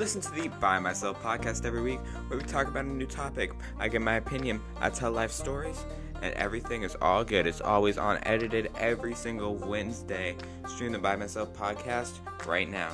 Listen to the Bye Myself podcast every week where we talk about a new topic. I give my opinion, I tell life stories, and everything is all good. It's always on edited every single Wednesday. Stream the Bye Myself podcast right now.